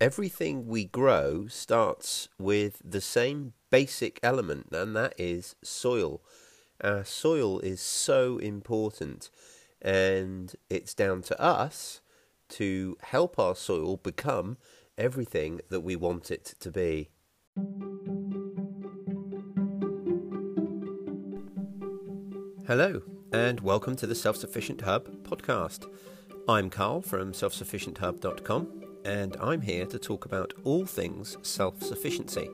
everything we grow starts with the same basic element, and that is soil. Our soil is so important, and it's down to us to help our soil become everything that we want it to be. Hello, and welcome to the Self Sufficient Hub podcast. I'm Carl from selfsufficienthub.com, and I'm here to talk about all things self sufficiency.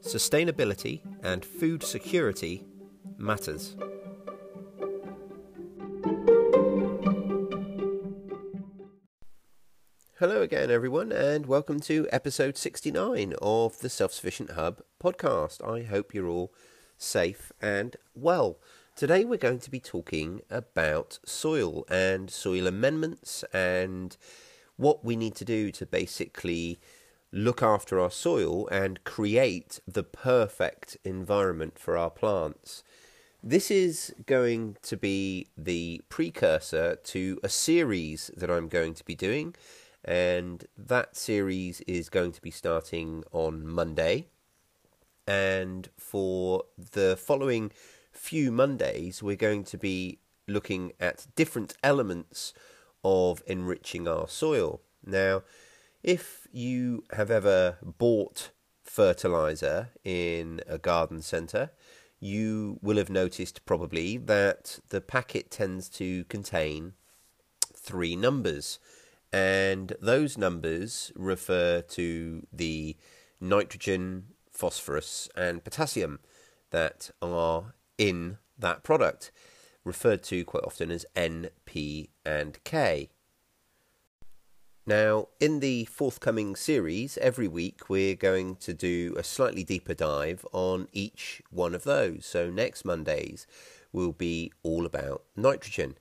Sustainability and food security matters. Hello again, everyone, and welcome to episode 69 of the Self Sufficient Hub podcast. I hope you're all safe and well. Today we're going to be talking about soil and soil amendments and what we need to do to basically look after our soil and create the perfect environment for our plants. This is going to be the precursor to a series that I'm going to be doing and that series is going to be starting on Monday. And for the following few Mondays, we're going to be looking at different elements of enriching our soil. Now, if you have ever bought fertilizer in a garden centre, you will have noticed probably that the packet tends to contain three numbers and those numbers refer to the nitrogen, phosphorus, and potassium that are in that product, referred to quite often as N, P, and K. Now, in the forthcoming series, every week we're going to do a slightly deeper dive on each one of those. So, next Mondays will be all about nitrogen.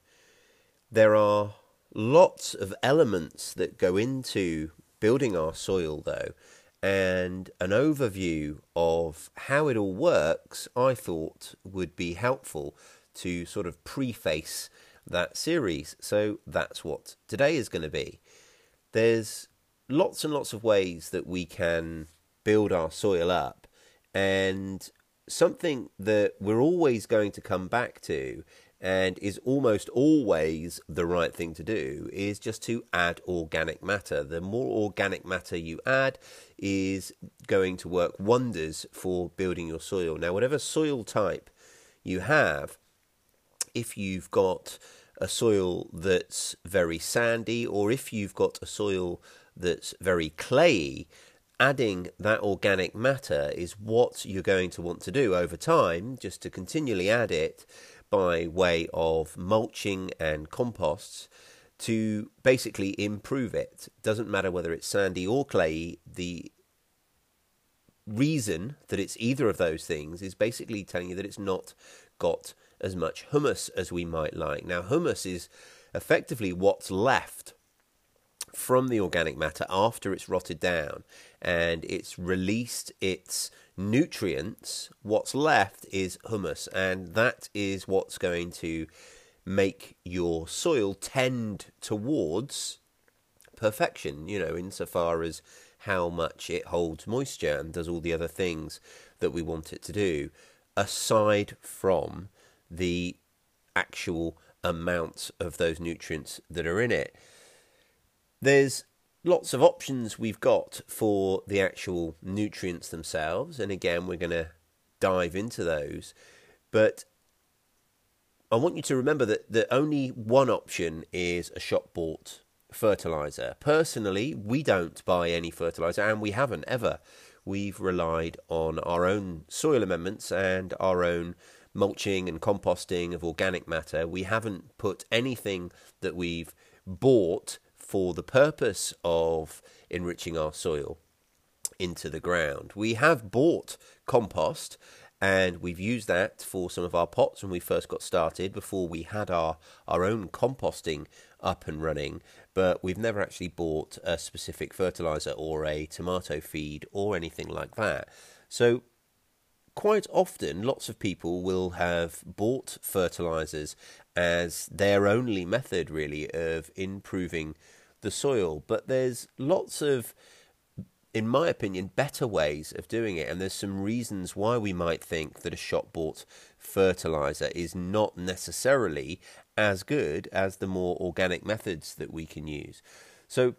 There are lots of elements that go into building our soil, though, and an overview of how it all works, I thought would be helpful to sort of preface that series. So that's what today is going to be. There's lots and lots of ways that we can build our soil up, and something that we're always going to come back to and is almost always the right thing to do is just to add organic matter. The more organic matter you add is going to work wonders for building your soil. Now, whatever soil type you have, if you've got a soil that's very sandy or if you've got a soil that's very clayey, adding that organic matter is what you're going to want to do over time, just to continually add it by way of mulching and composts to basically improve it. Doesn't matter whether it's sandy or clayey, the reason that it's either of those things is basically telling you that it's not got as much humus as we might like. Now, humus is effectively what's left from the organic matter after it's rotted down and it's released its nutrients, what's left is humus, and that is what's going to make your soil tend towards perfection, you know, insofar as how much it holds moisture and does all the other things that we want it to do, aside from the actual amount of those nutrients that are in it. There's lots of options we've got for the actual nutrients themselves, and again, we're going to dive into those. But I want you to remember that, that only one option is a shop bought fertilizer. Personally, we don't buy any fertilizer, and we haven't ever. We've relied on our own soil amendments and our own mulching and composting of organic matter. We haven't put anything that we've bought for the purpose of enriching our soil into the ground. We have bought compost and we've used that for some of our pots when we first got started before we had our, our own composting up and running, but we've never actually bought a specific fertilizer or a tomato feed or anything like that. So, quite often, lots of people will have bought fertilizers as their only method, really, of improving the soil, but there's lots of in my opinion, better ways of doing it. And there's some reasons why we might think that a shop bought fertilizer is not necessarily as good as the more organic methods that we can use. So,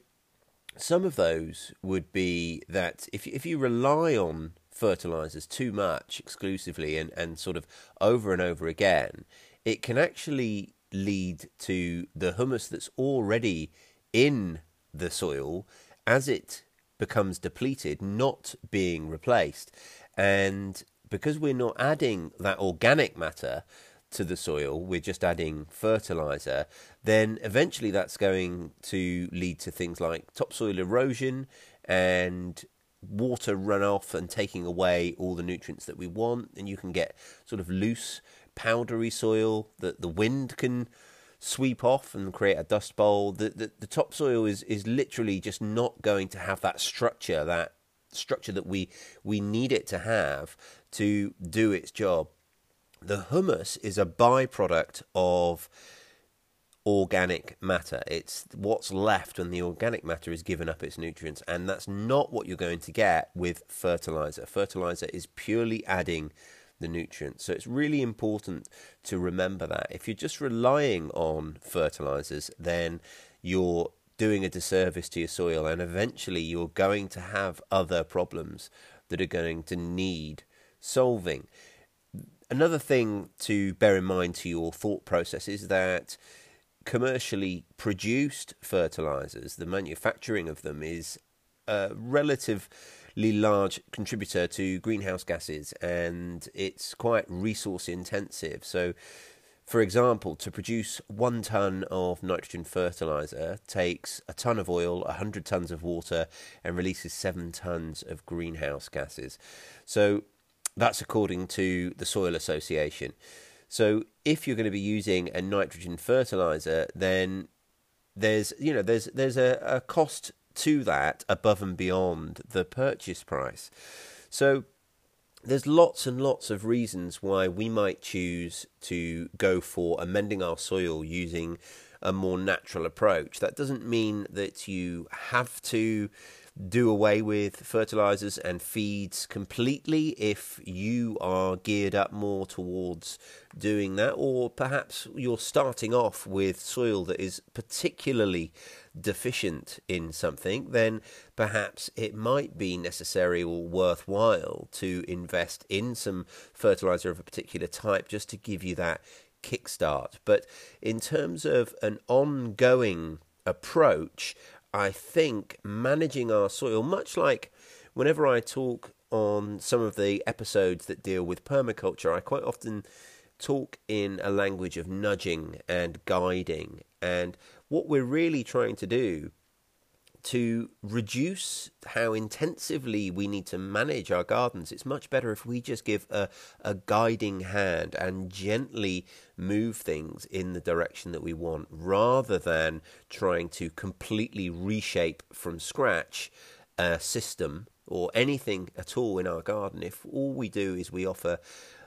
some of those would be that if, if you rely on fertilizers too much exclusively and, and sort of over and over again, it can actually lead to the humus that's already in the soil as it becomes depleted, not being replaced. And because we're not adding that organic matter to the soil, we're just adding fertilizer, then eventually that's going to lead to things like topsoil erosion and water runoff and taking away all the nutrients that we want. And you can get sort of loose, powdery soil that the wind can sweep off and create a dust bowl. The, the, the topsoil is, is literally just not going to have that structure, that structure that we, we need it to have to do its job. The humus is a byproduct of organic matter. It's what's left when the organic matter is given up its nutrients, and that's not what you're going to get with fertilizer. Fertilizer is purely adding the nutrients. So it's really important to remember that. If you're just relying on fertilizers, then you're doing a disservice to your soil, and eventually you're going to have other problems that are going to need solving. Another thing to bear in mind to your thought process is that commercially produced fertilizers, the manufacturing of them is a relatively large contributor to greenhouse gases and it's quite resource intensive. So, for example, to produce one ton of nitrogen fertilizer takes a ton of oil, 100 tons of water, and releases seven tons of greenhouse gases. So, that's according to the Soil Association. So, if you're going to be using a nitrogen fertilizer, then there's you know there's there's a, a cost to that above and beyond the purchase price. So there's lots and lots of reasons why we might choose to go for amending our soil using a more natural approach. That doesn't mean that you have to do away with fertilizers and feeds completely if you are geared up more towards doing that, or perhaps you're starting off with soil that is particularly deficient in something, then perhaps it might be necessary or worthwhile to invest in some fertilizer of a particular type just to give you that kickstart. But in terms of an ongoing approach, I think managing our soil, much like whenever I talk on some of the episodes that deal with permaculture, I quite often talk in a language of nudging and guiding. And what we're really trying to do to reduce how intensively we need to manage our gardens, it's much better if we just give a, a guiding hand and gently move things in the direction that we want rather than trying to completely reshape from scratch a system or anything at all in our garden. If all we do is we offer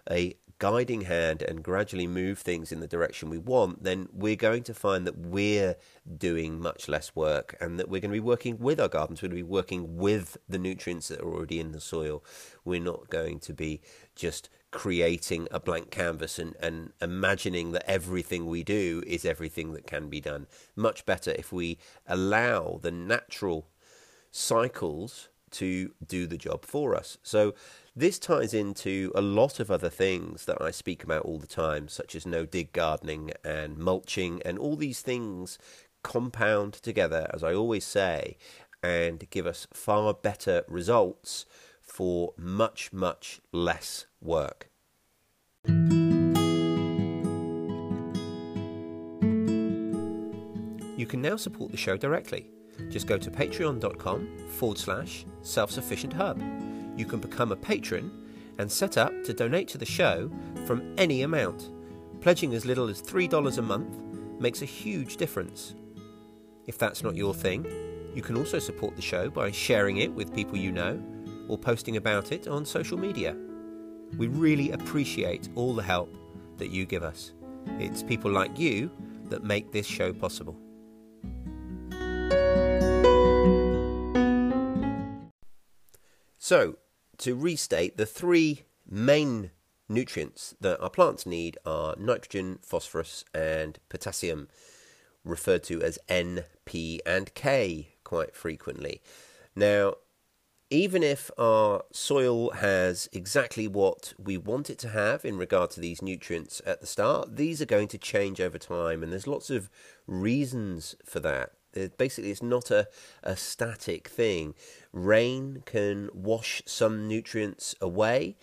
a guiding hand and gradually move things in the direction we want, then we're going to find that we're doing much less work and that we're going to be working with our gardens. We're going to be working with the nutrients that are already in the soil. We're not going to be just creating a blank canvas and, and imagining that everything we do is everything that can be done. Much better if we allow the natural cycles to do the job for us. So this ties into a lot of other things that I speak about all the time, such as no dig gardening and mulching, and all these things compound together, as I always say, and give us far better results for much, much less work. You can now support the show directly. Just go to patreon.com forward slash self sufficient hub you can become a patron and set up to donate to the show from any amount. Pledging as little as $3 a month makes a huge difference. If that's not your thing, you can also support the show by sharing it with people you know or posting about it on social media. We really appreciate all the help that you give us. It's people like you that make this show possible. So, to restate, the three main nutrients that our plants need are nitrogen, phosphorus, and potassium, referred to as N, P, and K quite frequently. Now, even if our soil has exactly what we want it to have in regard to these nutrients at the start, these are going to change over time, and there's lots of reasons for that. Basically, it's not a, a static thing. Rain can wash some nutrients away.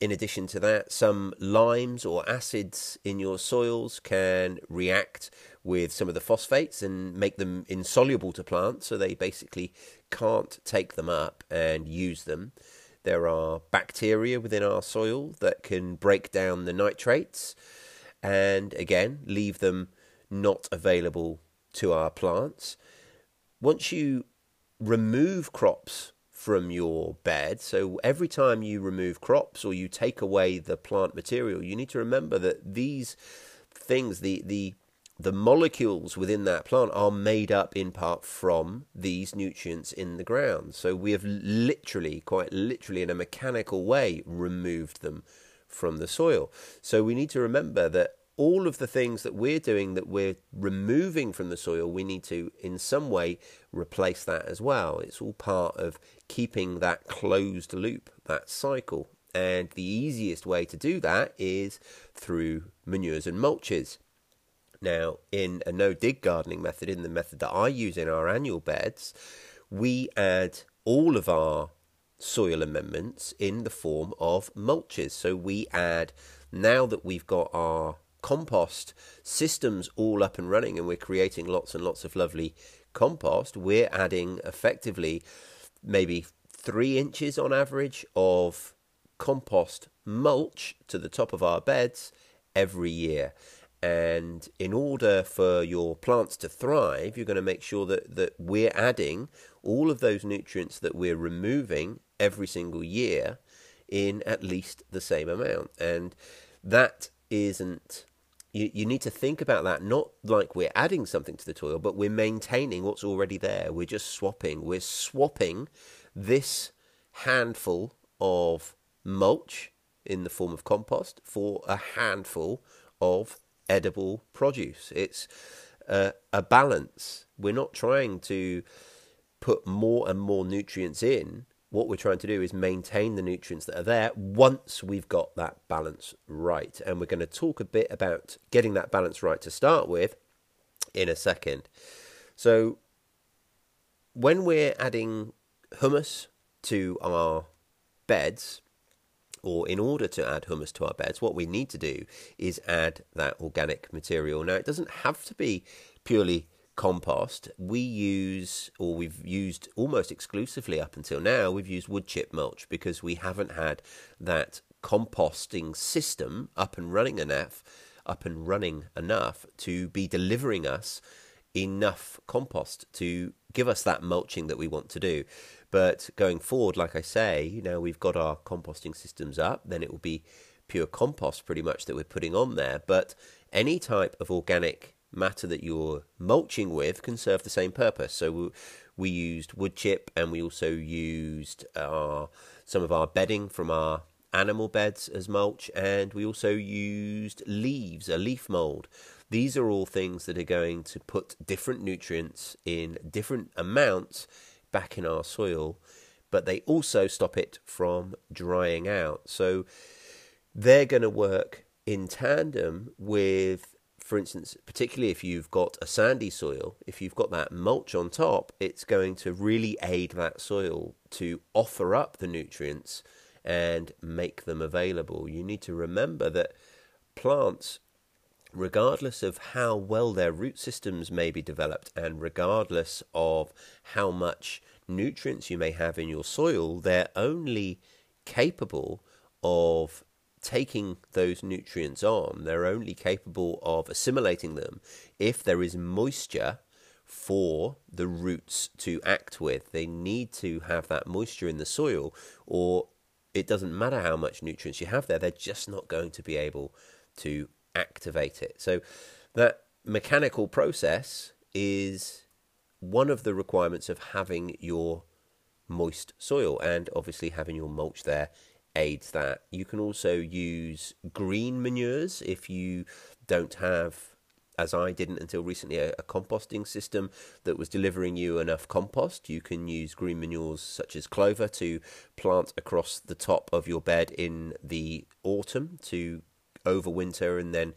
In addition to that, some limes or acids in your soils can react with some of the phosphates and make them insoluble to plants, so they basically can't take them up and use them. There are bacteria within our soil that can break down the nitrates and again leave them not available to our plants. Once you remove crops from your bed, so every time you remove crops or you take away the plant material, you need to remember that these things, the the the molecules within that plant are made up in part from these nutrients in the ground. So we have literally, quite literally, in a mechanical way, removed them from the soil. So we need to remember that all of the things that we're doing that we're removing from the soil, we need to, in some way, replace that as well. It's all part of keeping that closed loop, that cycle. And the easiest way to do that is through manures and mulches. Now, in a no dig gardening method, in the method that I use in our annual beds, we add all of our soil amendments in the form of mulches. So we add, now that we've got our compost systems all up and running and we're creating lots and lots of lovely compost, we're adding effectively maybe three inches on average of compost mulch to the top of our beds every year. And in order for your plants to thrive, you're going to make sure that, that we're adding all of those nutrients that we're removing every single year in at least the same amount. And that isn't you, you need to think about that not like we're adding something to the soil, but we're maintaining what's already there. We're just swapping. We're swapping this handful of mulch in the form of compost for a handful of edible produce. It's a, a balance. We're not trying to put more and more nutrients in. What we're trying to do is maintain the nutrients that are there once we've got that balance right. And we're going to talk a bit about getting that balance right to start with in a second. So, when we're adding humus to our beds, or in order to add humus to our beds, what we need to do is add that organic material. Now, it doesn't have to be purely compost. We use, or we've used almost exclusively up until now, we've used wood chip mulch because we haven't had that composting system up and running enough, up and running enough to be delivering us enough compost to give us that mulching that we want to do. But going forward, like I say, now we've got our composting systems up, then it will be pure compost pretty much that we're putting on there. But any type of organic matter that you're mulching with can serve the same purpose. So we, used wood chip and we also used our, some of our bedding from our animal beds as mulch and we also used leaves, a leaf mold. These are all things that are going to put different nutrients in different amounts back in our soil, but they also stop it from drying out. So they're going to work in tandem with, for instance, particularly if you've got a sandy soil, if you've got that mulch on top, it's going to really aid that soil to offer up the nutrients and make them available. You need to remember that plants regardless of how well their root systems may be developed and regardless of how much nutrients you may have in your soil, they're only capable of taking those nutrients on. They're only capable of assimilating them if there is moisture for the roots to act with. They need to have that moisture in the soil, or it doesn't matter how much nutrients you have there, they're just not going to be able to activate it. So that mechanical process is one of the requirements of having your moist soil, and obviously having your mulch there aids that. You can also use green manures if you don't have as I didn't until recently, a, a, composting system that was delivering you enough compost. You can use green manures such as clover to plant across the top of your bed in the autumn to overwinter and then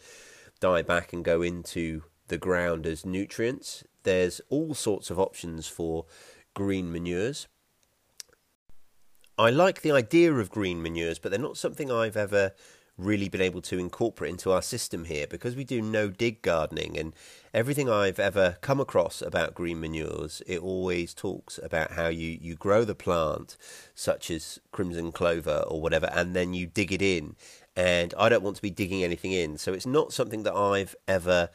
die back and go into the ground as nutrients. There's all sorts of options for green manures. I like the idea of green manures, but they're not something I've ever really been able to incorporate into our system here because we do no dig gardening. And everything I've ever come across about green manures it always talks about how you you grow the plant such as crimson clover or whatever and then you dig it in. And I don't want to be digging anything in. So it's not something that I've ever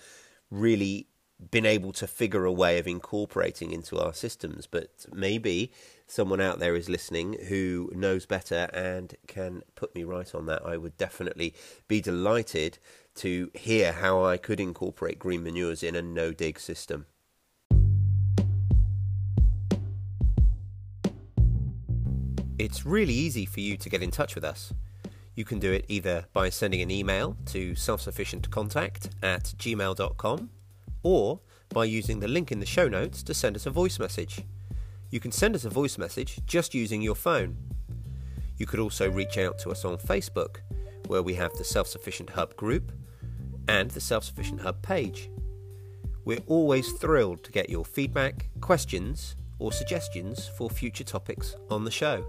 really been able to figure a way of incorporating into our systems. But maybe someone out there is listening who knows better and can put me right on that. I would definitely be delighted to hear how I could incorporate green manures in a no dig system. It's really easy for you to get in touch with us. You can do it either by sending an email to selfsufficientcontact at gmail.com or by using the link in the show notes to send us a voice message. You can send us a voice message just using your phone. You could also reach out to us on Facebook, where we have the Self Sufficient Hub group and the Self Sufficient Hub page. We're always thrilled to get your feedback, questions, or suggestions for future topics on the show.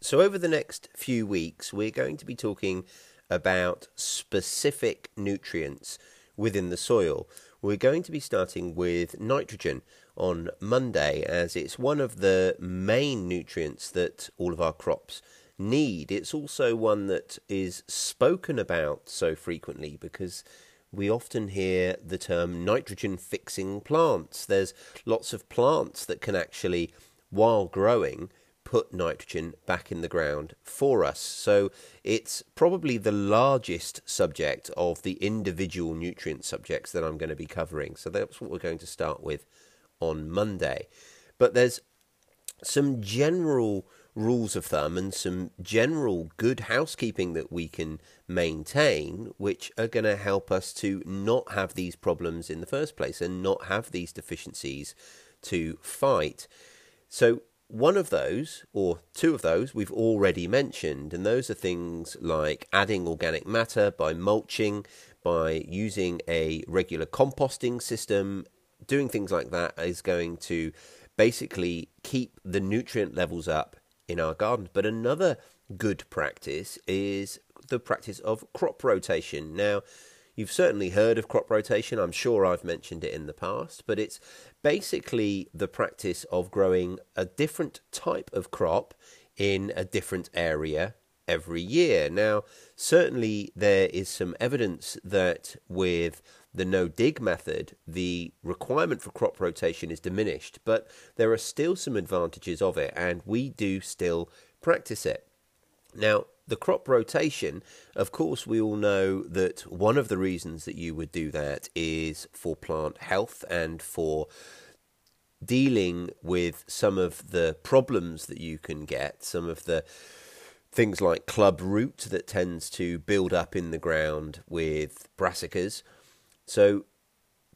So, over the next few weeks, we're going to be talking about specific nutrients within the soil. We're going to be starting with nitrogen on Monday, as it's one of the main nutrients that all of our crops need. It's also one that is spoken about so frequently because we often hear the term nitrogen fixing plants. There's lots of plants that can actually, while growing, put nitrogen back in the ground for us. So it's probably the largest subject of the individual nutrient subjects that I'm going to be covering. So that's what we're going to start with on Monday. But there's some general rules of thumb and some general good housekeeping that we can maintain, which are going to help us to not have these problems in the first place and not have these deficiencies to fight. So, one of those, or two of those, we've already mentioned, and those are things like adding organic matter by mulching, by using a regular composting system. Doing things like that is going to basically keep the nutrient levels up in our gardens. But another good practice is the practice of crop rotation. Now, You've certainly heard of crop rotation. I'm sure I've mentioned it in the past, but it's basically the practice of growing a different type of crop in a different area every year. Now, certainly there is some evidence that with the no dig method, the requirement for crop rotation is diminished, but there are still some advantages of it, and we do still practice it. Now, the crop rotation, of course, we all know that one of the reasons that you would do that is for plant health and for dealing with some of the problems that you can get, some of the things like club root that tends to build up in the ground with brassicas. So,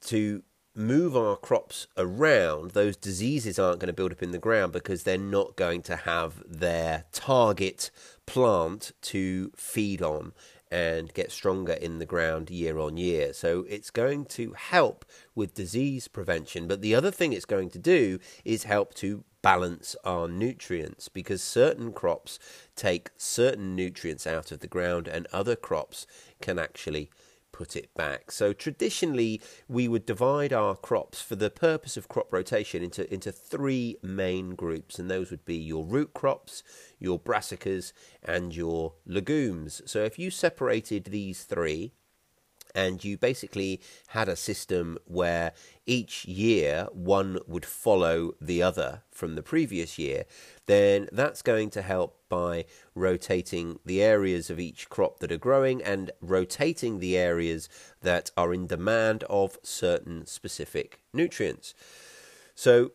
to move our crops around, those diseases aren't going to build up in the ground because they're not going to have their target plant to feed on and get stronger in the ground year on year. So it's going to help with disease prevention. But the other thing it's going to do is help to balance our nutrients because certain crops take certain nutrients out of the ground and other crops can actually put it back. So traditionally, we would divide our crops for the purpose of crop rotation into, into three main groups, and those would be your root crops, your brassicas, and your legumes. So if you separated these three, and you basically had a system where each year one would follow the other from the previous year, then that's going to help by rotating the areas of each crop that are growing and rotating the areas that are in demand of certain specific nutrients. So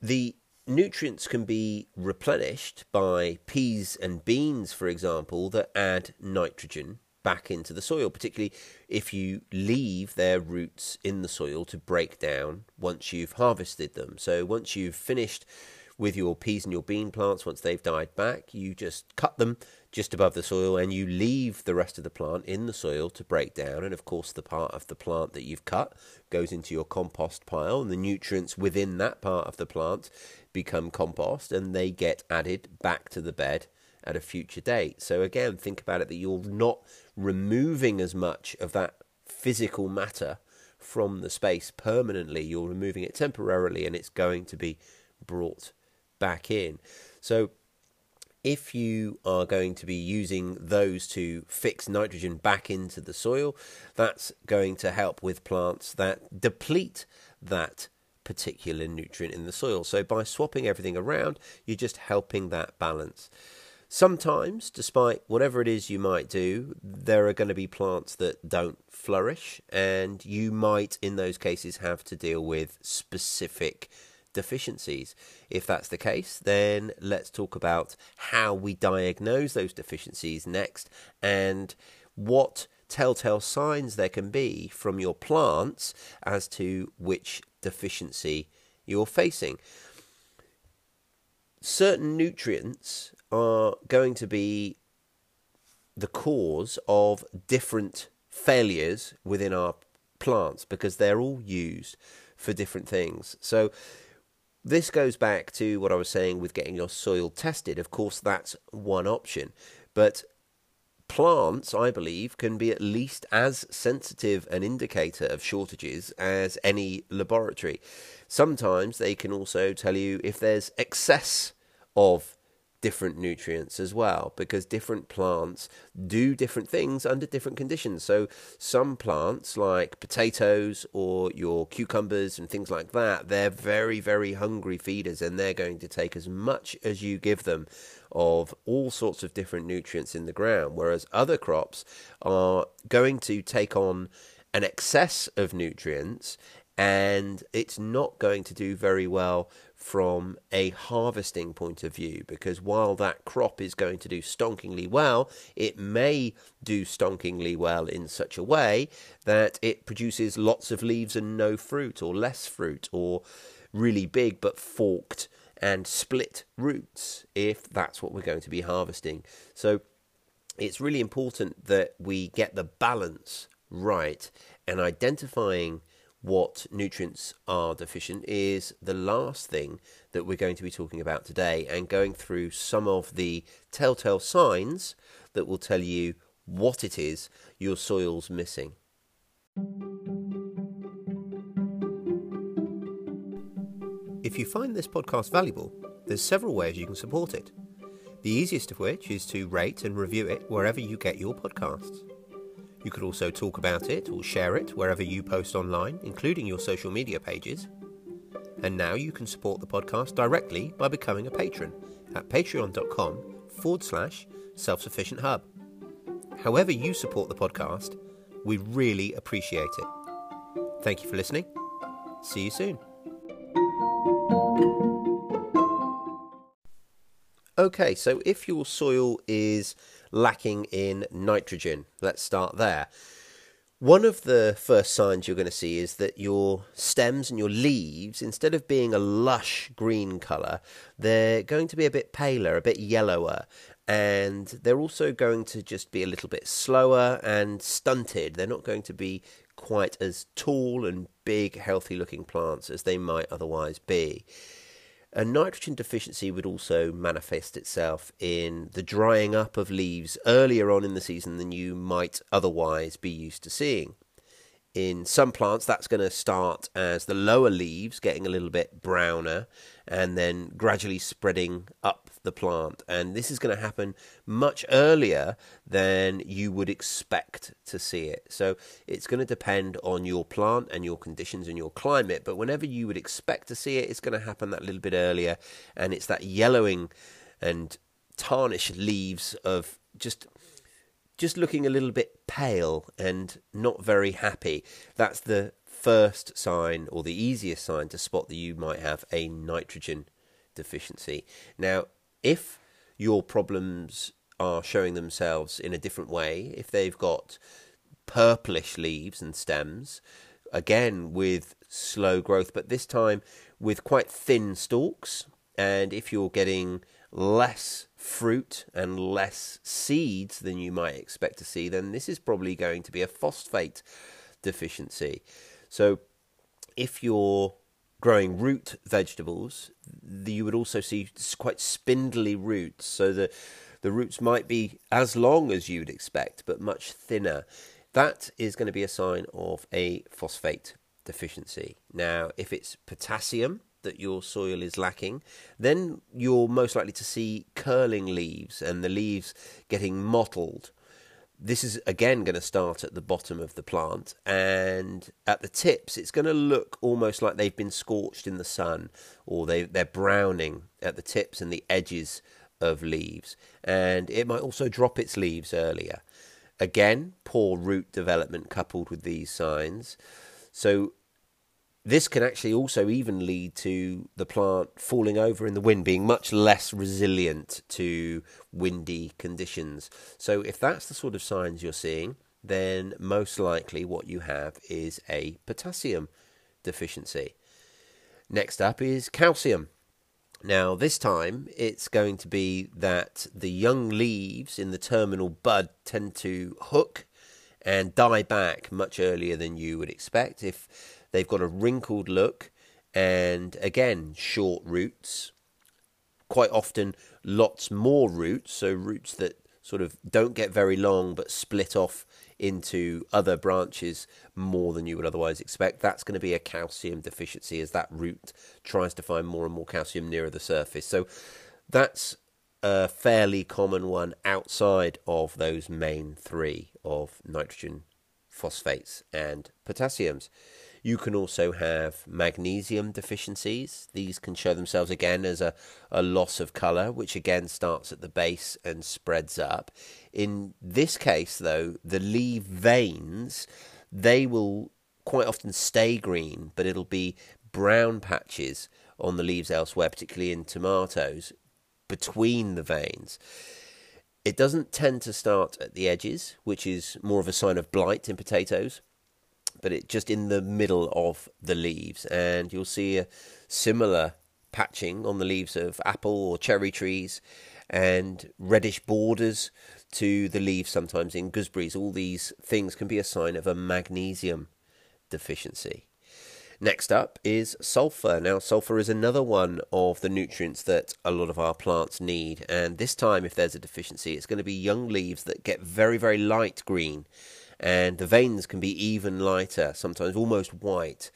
the nutrients can be replenished by peas and beans, for example, that add nitrogen back into the soil, particularly if you leave their roots in the soil to break down once you've harvested them. So once you've finished with your peas and your bean plants, once they've died back, you just cut them just above the soil and you leave the rest of the plant in the soil to break down. And of course, the part of the plant that you've cut goes into your compost pile, and the nutrients within that part of the plant become compost and they get added back to the bed at a future date. So again, think about it that you're not removing as much of that physical matter from the space permanently. You're removing it temporarily and it's going to be brought back in. So if you are going to be using those to fix nitrogen back into the soil, that's going to help with plants that deplete that particular nutrient in the soil. So by swapping everything around, you're just helping that balance. Sometimes, despite whatever it is you might do, there are going to be plants that don't flourish, and you might, in those cases, have to deal with specific deficiencies. If that's the case, then let's talk about how we diagnose those deficiencies next and what telltale signs there can be from your plants as to which deficiency you're facing. Certain nutrients are going to be the cause of different failures within our plants because they're all used for different things. So, this goes back to what I was saying with getting your soil tested. Of course, that's one option. But plants, I believe, can be at least as sensitive an indicator of shortages as any laboratory. Sometimes they can also tell you if there's excess of different nutrients as well because different plants do different things under different conditions. So, some plants, like potatoes or your cucumbers and things like that, they're very, very hungry feeders and they're going to take as much as you give them of all sorts of different nutrients in the ground, whereas other crops are going to take on an excess of nutrients and it's not going to do very well from a harvesting point of view because while that crop is going to do stonkingly well, it may do stonkingly well in such a way that it produces lots of leaves and no fruit, or less fruit, or really big but forked and split roots if that's what we're going to be harvesting. So it's really important that we get the balance right and identifying what nutrients are deficient is the last thing that we're going to be talking about today and going through some of the telltale signs that will tell you what it is your soil's missing. If you find this podcast valuable, there's several ways you can support it. The easiest of which is to rate and review it wherever you get your podcasts. You could also talk about it or share it wherever you post online, including your social media pages. And now you can support the podcast directly by becoming a patron at patreon.com forward slash self sufficient hub. However, you support the podcast, we really appreciate it. Thank you for listening. See you soon. Okay, so if your soil is lacking in nitrogen. Let's start there. One of the first signs you're going to see is that your stems and your leaves, instead of being a lush green colour, they're going to be a bit paler, a bit yellower, and they're also going to just be a little bit slower and stunted. They're not going to be quite as tall and big, healthy looking plants as they might otherwise be. A nitrogen deficiency would also manifest itself in the drying up of leaves earlier on in the season than you might otherwise be used to seeing. In some plants, that's going to start as the lower leaves getting a little bit browner and then gradually spreading up the plant. And this is going to happen much earlier than you would expect to see it. So it's going to depend on your plant and your conditions and your climate. But whenever you would expect to see it, it's going to happen that little bit earlier. And it's that yellowing and tarnished leaves of just just looking a little bit pale and not very happy. That's the first sign or the easiest sign to spot that you might have a nitrogen deficiency. Now, if your problems are showing themselves in a different way, if they've got purplish leaves and stems, again with slow growth, but this time with quite thin stalks, and if you're getting less fruit and less seeds than you might expect to see, then this is probably going to be a phosphate deficiency. So, if you're growing root vegetables, you would also see quite spindly roots. So the the roots might be as long as you'd expect, but much thinner. That is going to be a sign of a phosphate deficiency. Now, if it's potassium, that your soil is lacking, then you're most likely to see curling leaves and the leaves getting mottled. This is again going to start at the bottom of the plant, and at the tips, it's going to look almost like they've been scorched in the sun, or they, they're browning at the tips and the edges of leaves. And it might also drop its leaves earlier. Again, poor root development coupled with these signs. So, this can actually also even lead to the plant falling over in the wind, being much less resilient to windy conditions. So, if that's the sort of signs you're seeing, then most likely what you have is a potassium deficiency. Next up is calcium. Now, this time it's going to be that the young leaves in the terminal bud tend to hook and die back much earlier than you would expect. If They've got a wrinkled look and again, short roots. Quite often, lots more roots, so roots that sort of don't get very long but split off into other branches more than you would otherwise expect. That's going to be a calcium deficiency as that root tries to find more and more calcium nearer the surface. So that's a fairly common one outside of those main three of nitrogen, phosphates, and potassiums. You can also have magnesium deficiencies. These can show themselves again as a, a loss of colour, which again starts at the base and spreads up. In this case, though, the leaf veins, they will quite often stay green, but it'll be brown patches on the leaves elsewhere, particularly in tomatoes, between the veins. It doesn't tend to start at the edges, which is more of a sign of blight in potatoes but it just in the middle of the leaves, and you'll see a similar patching on the leaves of apple or cherry trees, and reddish borders to the leaves sometimes in gooseberries. All these things can be a sign of a magnesium deficiency. Next up is sulfur. Now, sulfur is another one of the nutrients that a lot of our plants need, and this time, if there's a deficiency, it's going to be young leaves that get very, very light green and the veins can be even lighter, sometimes almost white.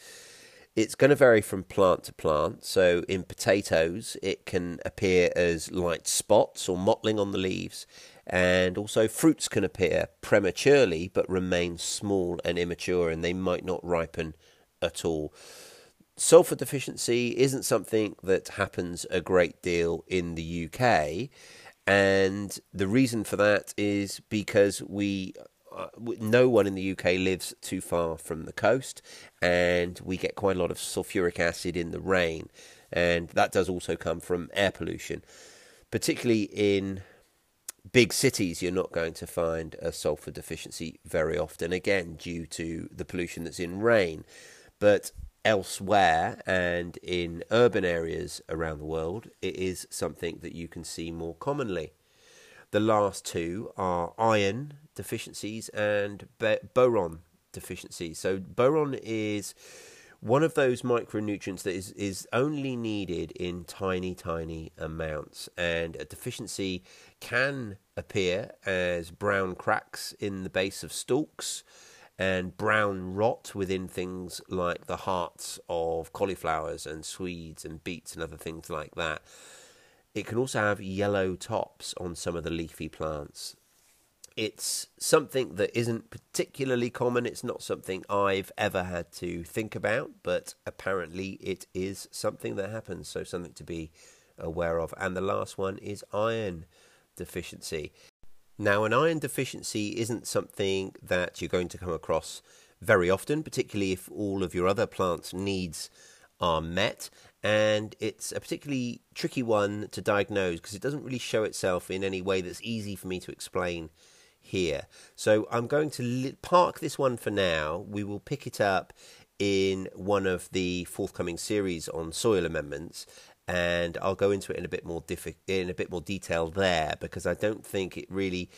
It's going to vary from plant to plant. So, in potatoes, it can appear as light spots or mottling on the leaves, and also fruits can appear prematurely but remain small and immature, and they might not ripen at all. Sulfur deficiency isn't something that happens a great deal in the UK, and the reason for that is because we uh, no one in the UK lives too far from the coast, and we get quite a lot of sulfuric acid in the rain, and that does also come from air pollution. Particularly in big cities, you're not going to find a sulfur deficiency very often, again, due to the pollution that's in rain. But elsewhere and in urban areas around the world, it is something that you can see more commonly. The last two are iron deficiencies and boron deficiencies. So boron is one of those micronutrients that is, is only needed in tiny, tiny amounts, and a deficiency can appear as brown cracks in the base of stalks and brown rot within things like the hearts of cauliflowers and swedes and beets and other things like that. It can also have yellow tops on some of the leafy plants. It's something that isn't particularly common. It's not something I've ever had to think about, but apparently it is something that happens. So, something to be aware of. And the last one is iron deficiency. Now, an iron deficiency isn't something that you're going to come across very often, particularly if all of your other plants' needs are met. And it's a particularly tricky one to diagnose because it doesn't really show itself in any way that's easy for me to explain here. So I'm going to park this one for now. We will pick it up in one of the forthcoming series on soil amendments and I'll go into it in a bit more in a bit more detail there because I don't think it really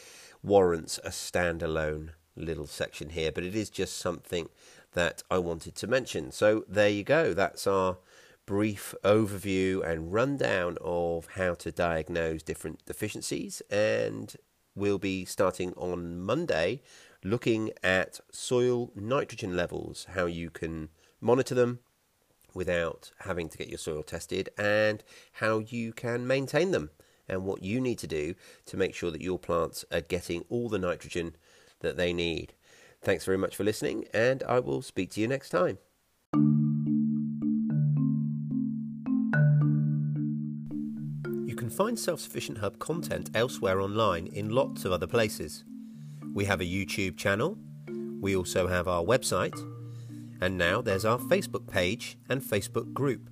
warrants a standalone little section here, but it is just something that I wanted to mention. So there you go. That's our brief overview and rundown of how to diagnose different deficiencies and we'll be starting on Monday looking at soil nitrogen levels, how you can monitor them without having to get your soil tested, and how you can maintain them, and what you need to do to make sure that your plants are getting all the nitrogen that they need. Thanks very much for listening, and I will speak to you next time. Find Self Sufficient Hub content elsewhere online in lots of other places. We have a YouTube channel, we also have our website, and now there's our Facebook page and Facebook group.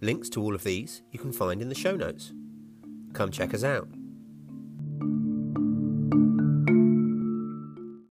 Links to all of these you can find in the show notes. Come check us out.